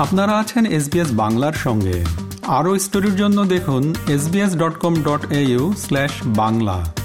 আপনারা আছেন এসবিএস বাংলার সঙ্গে। আরও স্টোরির জন্য দেখুন SBS dot com dot slash Bangla.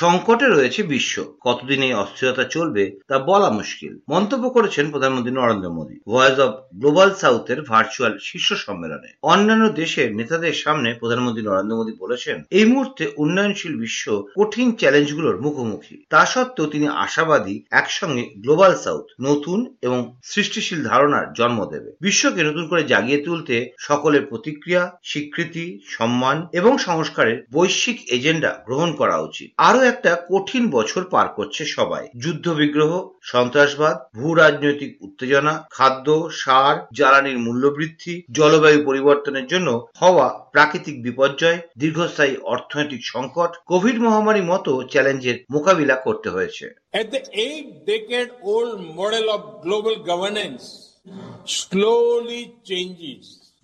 সংকটে রয়েছে বিশ্ব। কতদিন এই অস্থিরতা চলবে তা বলা মুশকিল। মন্তব্য করেছেন প্রধানমন্ত্রী Narendra Modi. Voice of global সাউথের ভার্চুয়াল শীর্ষ সম্মেলনে। অন্যান্য দেশের নেতাদের সামনে প্রধানমন্ত্রী নরেন্দ্র মোদী বলেছেন, এই মুহূর্তে উন্নয়নশীল বিশ্ব কঠিন চ্যালেঞ্জগুলোর মুখোমুখি। তা সত্ত্বেও তিনি আশাবাদী একসঙ্গে গ্লোবাল সাউথ নতুন এবং সৃষ্টিশীল ধারণার জন্ম দেবে। বিশ্বকে নতুন করে জাগিয়ে তুলতে সকলের প্রতিক্রিয়া, স্বীকৃতি, সম্মান এবং সংস্কারের বৈশ্বিক এজেন্ডা গ্রহণ করা উচিত। আরও একটা কঠিন বছর পার করছে সবাই যুদ্ধ বিগ্রহ সন্ত্রাসবাদ ভূ রাজনৈতিক উত্তেজনা, খাদ্য, সার, জ্বালানির মূল্যবৃদ্ধি, জলবায়ু পরিবর্তনের জন্য হওয়া প্রাকৃতিক বিপর্যয়, দীর্ঘস্থায়ী অর্থনৈতিক সংকট, কোভিড মহামারী মতো চ্যালেঞ্জের মোকাবিলা করতে হয়েছে.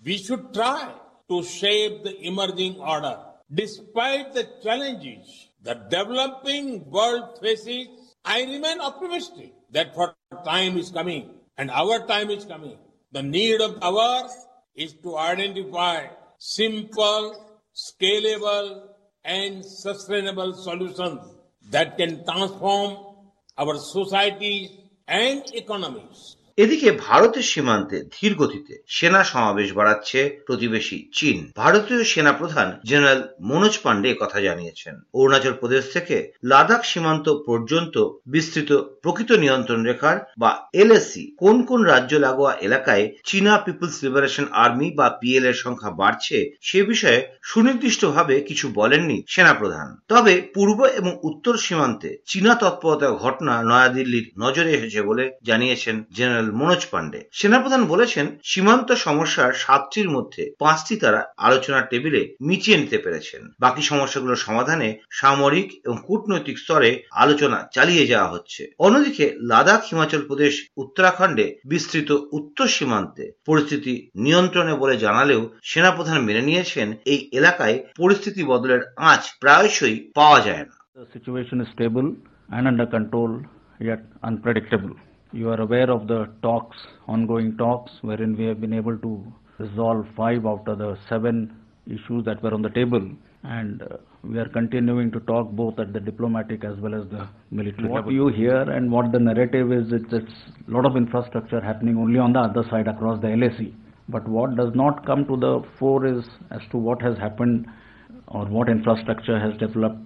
We should try to shape the emerging order. Despite the challenges the developing world faces, I remain optimistic that for time is coming and our time is coming. The need of hour is to identify simple, scalable and sustainable solutions that can transform our societies and economies. এদিকে ভারতের সীমান্তে ধীর গতিতে সেনা সমাবেশ বাড়াচ্ছে প্রতিবেশী চীন। ভারতীয় সেনা প্রধান জেনারেল মনোজ পান্ডে কথা জানিয়েছেন। অরুণাচল প্রদেশ থেকে লাদাখ সীমান্ত পর্যন্ত বিস্তৃত প্রকৃত নিয়ন্ত্রণ রেখার বা এলএসি কোন কোন রাজ্য লাগোয়া এলাকায় চীনা পিপলস লিবারেশন আর্মি বা পিএল এর সংখ্যা বাড়ছে সে বিষয়ে সুনির্দিষ্টভাবে কিছু বলেননি সেনাপ্রধান। তবে পূর্ব এবং উত্তর সীমান্তে চীনা তৎপরতার ঘটনা নয়াদিল্লির নজরে এসেছে বলে জানিয়েছেন জেনারেল মনোজ পান্ডে। সেনাপ্রধান বলেছেন সীমান্ত সমস্যার সাতটির মধ্যে পাঁচটি তারা আলোচনার টেবিলে মিটিয়ে নিতে পেরেছেন। বাকি সমস্যাগুলোর সমাধানে সামরিক এবং কূটনৈতিক স্তরে আলোচনা চালিয়ে যাওয়া হচ্ছে। অন্যদিকে লাদাখ হিমাচল প্রদেশ উত্তরাখণ্ডে বিস্তৃত উত্তর সীমান্তে পরিস্থিতি নিয়ন্ত্রণে বলে জানালেও সেনাপ্রধান মেনে নিয়েছেন এই এলাকায় পরিস্থিতি বদলের আঁচ প্রায়শই পাওয়া যায় না। The situation is stable and under control, yet unpredictable. You are aware of the talks, ongoing talks, wherein we have been able to resolve five out of the seven issues that were on the table. And uh, we are continuing to talk both at the diplomatic as well as the military what you hear and what the narrative is, it's, it's a lot of infrastructure happening only on the other side across the LAC. But what does not come to the fore is as to what has happened or what infrastructure has developed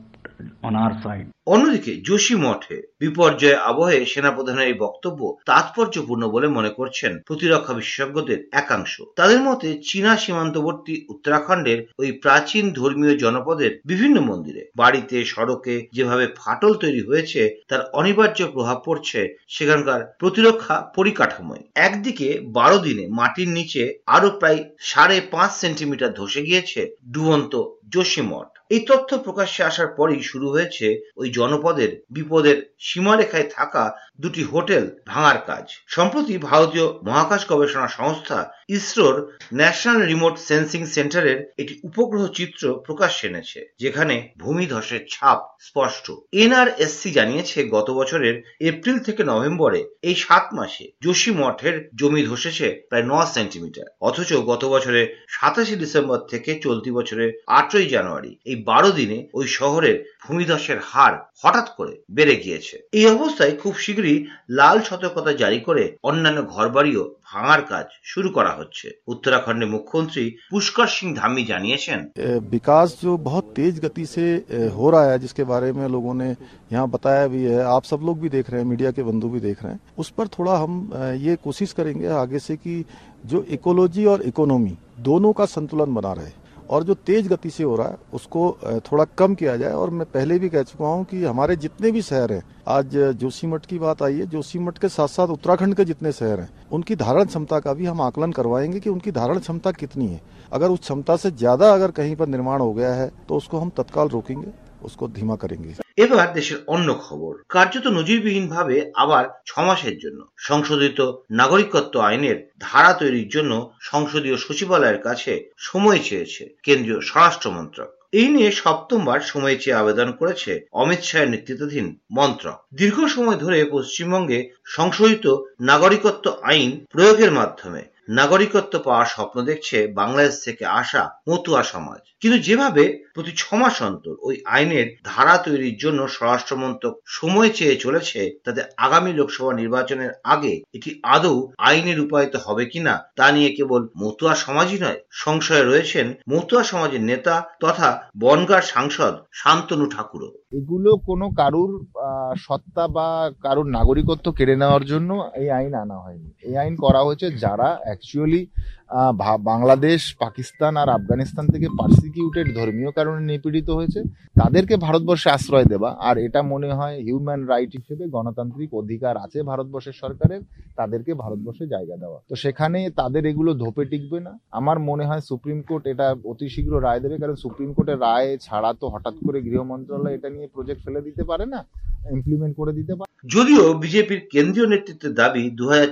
অন্যদিকে যোশী মঠে বিপর্যয় আবহে সেনাপ্রধানের এই বক্তব্য তাৎপর্যপূর্ণ বলে মনে করছেন প্রতিরক্ষা বিশেষজ্ঞদের একাংশ। তাদের মতে চীনা সীমান্তবর্তী উত্তরাখণ্ডের ওই প্রাচীন ধর্মীয় জনপদের বিভিন্ন মন্দিরে, বাড়িতে, সড়কে যেভাবে ফাটল তৈরি হয়েছে, তার অনিবার্য প্রভাব পড়ছে সেখানকার প্রতিরক্ষা পরিকাঠামোয়। একদিকে বারো দিনে মাটির নিচে আরও প্রায় সাড়ে পাঁচ সেন্টিমিটার ধসে গিয়েছে ডুবন্ত যোশী মঠ। এই তথ্য প্রকাশ্যে আসার পরেই শুরু হয়েছে ওই জনপদের বিপদের সীমারেখায় থাকা দুটি হোটেল ভাঙার কাজ। সম্প্রতি ভারতীয় মহাকাশ গবেষণা সংস্থা ইসরোর ন্যাশনাল রিমোট সেন্সিং সেন্টারের একটি উপগ্রহ চিত্র প্রকাশ এনেছে, যেখানে ভূমিধসের ছাপ স্পষ্ট। এনআরএসসি জানিয়েছে, গত বছরের এপ্রিল থেকে নভেম্বরে, এই সাত মাসে যোশী মঠের জমি ধসেছে প্রায় ন সেন্টিমিটার। অথচ গত বছরের সাতাশে ডিসেম্বর থেকে চলতি বছরের আটই জানুয়ারি, এই বারো দিনে ওই শহরের ভূমিধসের হার হঠাৎ করে বেড়ে গিয়েছে। এই অবস্থায় খুব শীঘ্রই লাল সতর্কতা জারি করে অন্যান্য ঘরবাড়িও ভাঙার কাজ শুরু করা হচ্ছে উত্তরাখণ্ডের মুখ্যমন্ত্রী পুষ্কর সিং ধামি জানিয়েছেন विकास जो बहुत तेज गति से हो रहा है जिसके बारे में लोगों ने यहाँ बताया भी है आप सब लोग भी देख रहे हैं मीडिया के बंधु भी देख रहे हैं उस पर थोड़ा हम ये कोशिश करेंगे आगे से कि जो इकोलॉजी और इकोनॉमी दोनों का संतुलन बना रहे और जो तेज गति से हो रहा है, उसको थोड़ा कम किया जाए। और मैं पहले भी कह चुका हूँ कि हमारे जितने भी शहर हैं, आज जोशीमठ की बात आई है जोशीमठ के साथ साथ उत्तराखंड के जितने शहर हैं, उनकी धारण क्षमता का भी हम आकलन करवाएँगे कि उनकी धारण क्षमता कितनी है। अगर उस क्षमता से ज़्यादा अगर कहीं पर निर्माण हो गया है तो उसको हम तत्काल रोकेंगे। उसको धीमा करेंगे এবার দেশের অন্য খবর কার্যত নজিরবিহীন ভাবে আবার ছ মাসের জন্য সংশোধিত নাগরিকত্ব আইনের ধারা তৈরির জন্য সংসদীয় সচিবালয়ের কাছে সময় চেয়েছে কেন্দ্রীয় স্বরাষ্ট্র মন্ত্রক এই নিয়ে সপ্তমবার সময় চেয়ে আবেদন করেছে অমিত শাহের নেতৃত্বাধীন মন্ত্রক দীর্ঘ সময় ধরে পশ্চিমবঙ্গে সংশোধিত নাগরিকত্ব আইন প্রয়োগের মাধ্যমে নাগরিকত্ব পাওয়ার স্বপ্ন দেখছে বাংলাদেশ থেকে আসা মতুয়া সমাজ। কিন্তু যেভাবে প্রতি ছমাস অন্তর ওই আইনের ধারা তৈরির জন্য স্বরাষ্ট্রমন্ত্রক সময় চেয়ে চলেছে, তাতে আগামী লোকসভা নির্বাচনের আগে এটি আদৌ আইনে রূপায়িত হবে কিনা তা নিয়ে কেবল মতুয়া সমাজই নয়, সংশয়ে রয়েছেন মতুয়া সমাজের নেতা তথা বনগার সাংসদ শান্তনু ঠাকুরও। এগুলো কোনো কারুর সত্তা বা কারুর নাগরিকত্ব কেড়ে নেওয়ার জন্য এই আইন আনা হয়নি। এই আইন করা হয়েছে যারা অ্যাকচুয়ালি বাংলাদেশ, পাকিস্তান আর আফগানিস্তান থেকে পার্সিকিউটেড ধর্মীয় কারণে নিপীড়িত হয়েছে। তাদেরকে ভারতবর্ষে আশ্রয় দেওয়া আর এটা মনে হয় হিউম্যান রাইট হিসেবে গণতান্ত্রিক অধিকার আছে ভারতবর্ষের সরকারের, তাদেরকে ভারতবর্ষে জায়গা দেওয়া। তো সেখানে তাদের এগুলো ধোপে টিকবে না। আমার মনে হয় সুপ্রিম কোর্ট এটা অতি শীঘ্র রায় দেবে। কারণ সুপ্রিম কোর্টের রায় ছাড়া তো হঠাৎ করে গৃহ মন্ত্রণালয় এটা নিয়ে প্রজেক্ট ফেলে দিতে পারে না। ইমপ্লিমেন্ট করে দিতে পারে। যদিও বিজেপির কেন্দ্রীয় নেতৃত্বের দাবি দু হাজার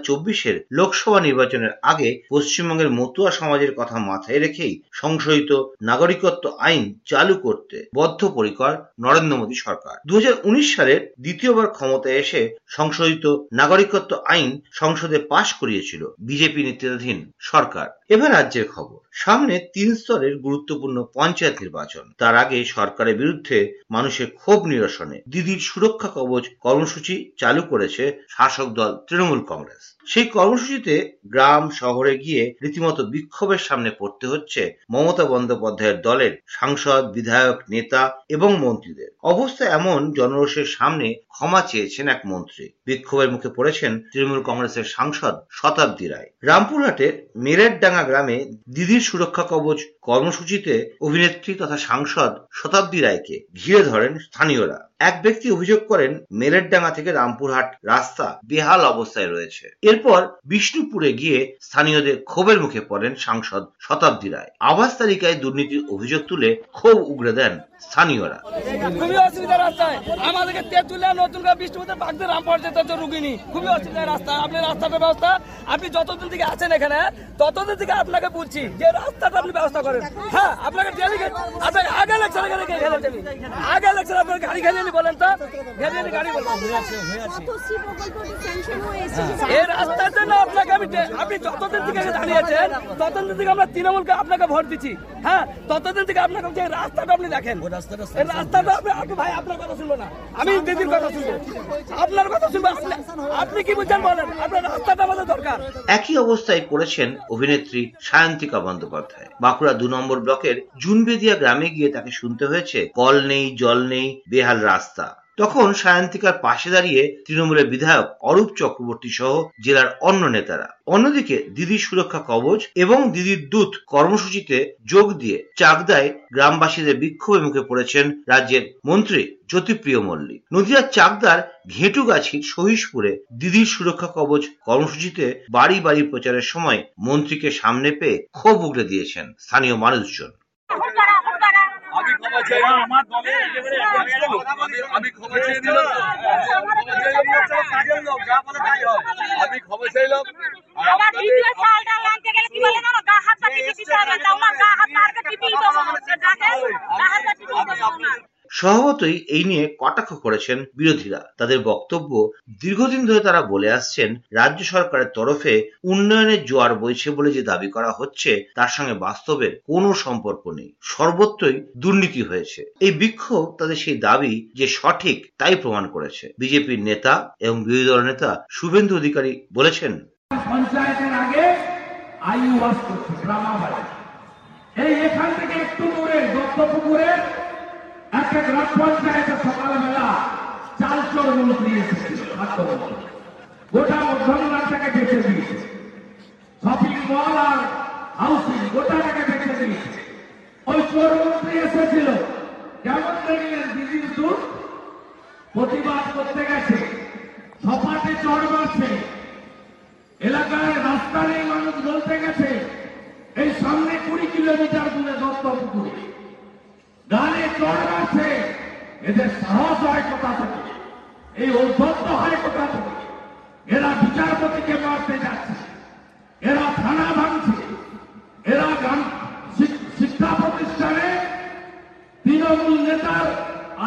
লোকসভা নির্বাচনের আগে পশ্চিমবঙ্গের মতুয়া সমাজের কথা মাথায় রেখেই সংশোধিত নাগরিকত্ব আইন চালু করতে বদ্ধপরিকর নরেন্দ্র মোদী সরকার। দু হাজার উনিশ সালের দ্বিতীয়বার ক্ষমতায় এসে সংশোধিত নাগরিকত্ব আইন সংসদে পাশ করিয়েছিল বিজেপি নেতৃত্বাধীন সরকার। এবার রাজ্যের খবর। সামনে তিন স্তরের গুরুত্বপূর্ণ পঞ্চায়েত নির্বাচন। তার আগে সরকারের বিরুদ্ধে মানুষের ক্ষোভ নিরসনে দিদির সুরক্ষা কবচ কর্মসূচি চালু করেছে শাসক দল তৃণমূল কংগ্রেস। সেই কর্মসূচিতে গ্রাম, শহরে গিয়ে রীতিমতো বিক্ষোভের সামনে পড়তে হচ্ছে মমতা বন্দ্যোপাধ্যায়ের দলের সাংসদ, বিধায়ক, নেতা এবং মন্ত্রীদের। অবস্থা এমন, জনরোষের সামনে ক্ষমা চেয়েছেন এক মন্ত্রী। বিক্ষোভের মুখে পড়েছেন তৃণমূল কংগ্রেসের সাংসদ শতাব্দী রায়। রামপুরহাটের মেরেরডাঙ্গা গ্রামে দিদির সুরক্ষা কবচ কর্মসূচিতে অভিনেত্রী তথা সাংসদ শতাব্দী রায়কে ঘিরে ধরেন স্থানীয়রা। এক ব্যক্তি অভিযোগ করেন মেরেরডাঙ্গা থেকে রামপুরহাট রাস্তা বেহাল অবস্থায় রয়েছে। এরপর বিষ্ণুপুরে গিয়ে স্থানীয়দের ক্ষোভের মুখে পড়েন সাংসদ শতাব্দী রায়। আবাস তালিকায় দুর্নীতির অভিযোগ তুলে ক্ষোভ উগড়ে দেন স্থানীয়রা। খুবই অসুবিধা রাস্তায়। আমাদেরকে তেঁতুলিয়া নতুন বৃষ্টিপথে বাগদের রামপুর যেতে হচ্ছে রুগিনি। খুবই অসুবিধা রাস্তা। আপনি রাস্তাটার ব্যবস্থা, আপনি যতদিন থেকে আছেন এখানে, ততদিন থেকে আপনাকে বলছি যে রাস্তাটা আপনি ব্যবস্থা করেন। হ্যাঁ আপনাকে আপনাকে আগে আগে আপনার গাড়ি বলেন তো। গাড়ি এই আপনাকে আমি আপনি যতদিন থেকে এখানে দাঁড়িয়েছেন ততদিন থেকে আমরা তৃণমূলকে আপনাকে ভোট দিচ্ছি। হ্যাঁ ততদিন থেকে আপনাকে যে রাস্তাটা আপনি দেখেন এই রাস্তাটা আপনি আপনি ভাই আপনার কথা শুনব না। আমি দিদির কথা শুনব। আপনার কথা শুনব। আপনি- আপনি কি বুঝছেন বলেন? আপনার রাস্তাটা একই অবস্থায় পড়েছেন অভিনেত্রী সায়ন্তিকা বন্দ্যোপাধ্যায়। বাঁকুড়া দু নম্বর ব্লকের জুনবেদিয়া গ্রামে গিয়ে তাকে শুনতে হয়েছে, কল নেই, জল নেই, বেহাল রাস্তা। তখন সায়ন্তিকার পাশে দাঁড়িয়ে তৃণমূলের বিধায়ক অরূপ চক্রবর্তী সহ জেলার অন্য নেতারা। অন্যদিকে দিদির সুরক্ষা কবচ এবং দিদির দূত কর্মসূচিতে যোগ দিয়ে চাকদায় গ্রামবাসীদের বিক্ষোভে মুখে পড়েছেন রাজ্যের মন্ত্রী জ্যোতিপ্রিয় মল্লিক। নদিয়ার চাকদার ঘেটুগাছির সহিসপুরে দিদির সুরক্ষা কবচ কর্মসূচিতে বাড়ি বাড়ি প্রচারের সময় মন্ত্রীকে সামনে পেয়ে ক্ষোভ উগড়ে দিয়েছেন স্থানীয় মানুষজন। আমি ক্ষমা চেয়ে হয় আমি ক্ষমা চাইলাম স্বভাবতই এই নিয়ে কটাক্ষ করেছেন বিরোধীরা তাদের বক্তব্য দীর্ঘদিন ধরে তারা বলে আসছেন, রাজ্য সরকারের তরফে উন্নয়নের জোয়ার বইছে বলে যে দাবি করা হচ্ছে, তার সঙ্গে বাস্তবের কোনো সম্পর্ক নেই। সর্বত্রই দুর্নীতি হয়েছে। এই বিক্ষোভ তাদের সেই দাবি যে সঠিক তাই প্রমাণ করেছে। বিজেপির নেতা এবং বিরোধী দল নেতা শুভেন্দু অধিকারী বলেছেন, পঞ্চায়েতের আগে গ্রামাবাড়ি এই এখান থেকে একটু দূরে, দত্তপুকুরে একটা গ্রাম পঞ্চায়েতে সকালবেলা মন্ত্রী এসেছিল খাদ্যমন্ত্রী গোটা মধ্যমগ্রামটাকে বেঁচে দিয়েছে শপিং মল আর হাউসিং গোটাটাকে বেঁচে দিয়েছে ওই চোর মন্ত্রী এসেছিল। কেমন দেখলেন দিদির দুধ প্রতিবাদ করতে গেছে। সপাটে চড় মারছে। এলাকায় রাস্তা নেই, মানুষ বলতে গেছে, এই সামনে কুড়ি কিলোমিটার দূরে দত্তপুকুরে। গানে চড় আছে এদের সাহস হয় কোথা থেকে? এই অভ্যন্ত হয় কোথা থেকে এরা বিচারপতিকে মারতে যাচ্ছে। এরা থানা ভাঙছে। এরা গান শিক্ষা প্রতিষ্ঠানে তৃণমূল নেতার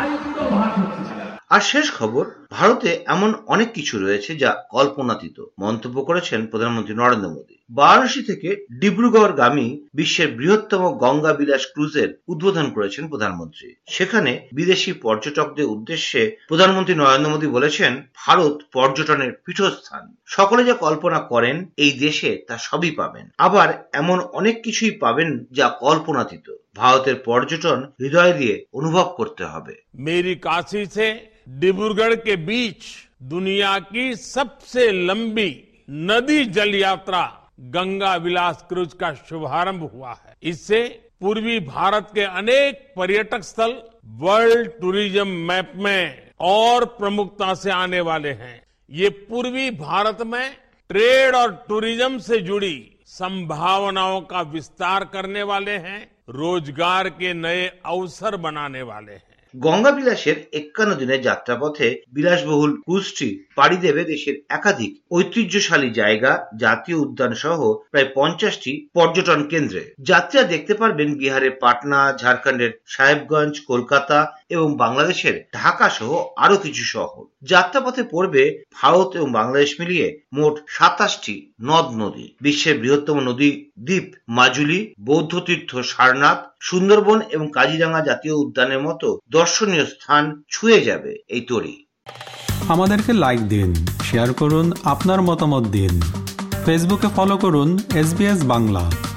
আইনগুলো ভাগ হচ্ছে। আর শেষ খবর ভারতে এমন অনেক কিছু রয়েছে যা কল্পনাতীত মন্তব্য করেছেন প্রধানমন্ত্রী নরেন্দ্র মোদী। বারাণসী থেকে ডিব্রুগড় গামী বিশ্বের বৃহত্তম গঙ্গা বিলাস ক্রুজের উদ্বোধন করেছেন প্রধানমন্ত্রী। সেখানে বিদেশি পর্যটকদের উদ্দেশ্যে প্রধানমন্ত্রী নরেন্দ্র মোদী বলেছেন, ভারত পর্যটনের পীঠস্থান। সকলে যা কল্পনা করেন এই দেশে তা সবই পাবেন। আবার এমন অনেক কিছুই পাবেন যা কল্পনাতীত। ভারতের পর্যটন হৃদয় দিয়ে অনুভব করতে হবে। মেরি কাশি ডিব্রুগড় কে बीच दुनिया की सबसे लंबी नदी जल यात्रा गंगा विलास क्रूज का शुभारंभ हुआ है। इससे पूर्वी भारत के अनेक पर्यटक स्थल वर्ल्ड टूरिज़्म मैप में और प्रमुखता से आने वाले हैं। ये पूर्वी भारत में ट्रेड और टूरिज़्म से जुड़ी संभावनाओं का विस्तार करने वाले हैं, रोज़गार के नए अवसर बनाने वाले हैं। গঙ্গা বিলাসের একান্ন দিনের যাত্রাপথে বিলাসবহুল ক্রুজটি পাড়ি দেবে দেশের একাধিক ঐতিহ্যশালী জায়গা, জাতীয় উদ্যান সহ প্রায় পঞ্চাশটি পর্যটন কেন্দ্রে। যাত্রীরা দেখতে পারবেন বিহারের পাটনা, ঝাড়খণ্ডের সাহেবগঞ্জ, কলকাতা এবং বাংলাদেশের ঢাকা সহ আরও কিছু শহর। যাত্রাপথে পড়বে ভারত এবং বাংলাদেশ মিলিয়ে মোট সাতাশটি নদ নদী। বিশ্বের বৃহত্তম নদী দ্বীপ মাজুলি, বৌদ্ধ তীর্থ সারনাথ, সুন্দরবন এবং কাজিরাঙ্গা জাতীয় উদ্যানের মতো দর্শনীয় স্থান ছুঁয়ে যাবে এই তরি। আমাদেরকে লাইক দিন শেয়ার করুন, আপনার মতামত দিন। ফেসবুকে ফলো করুন এস বাংলা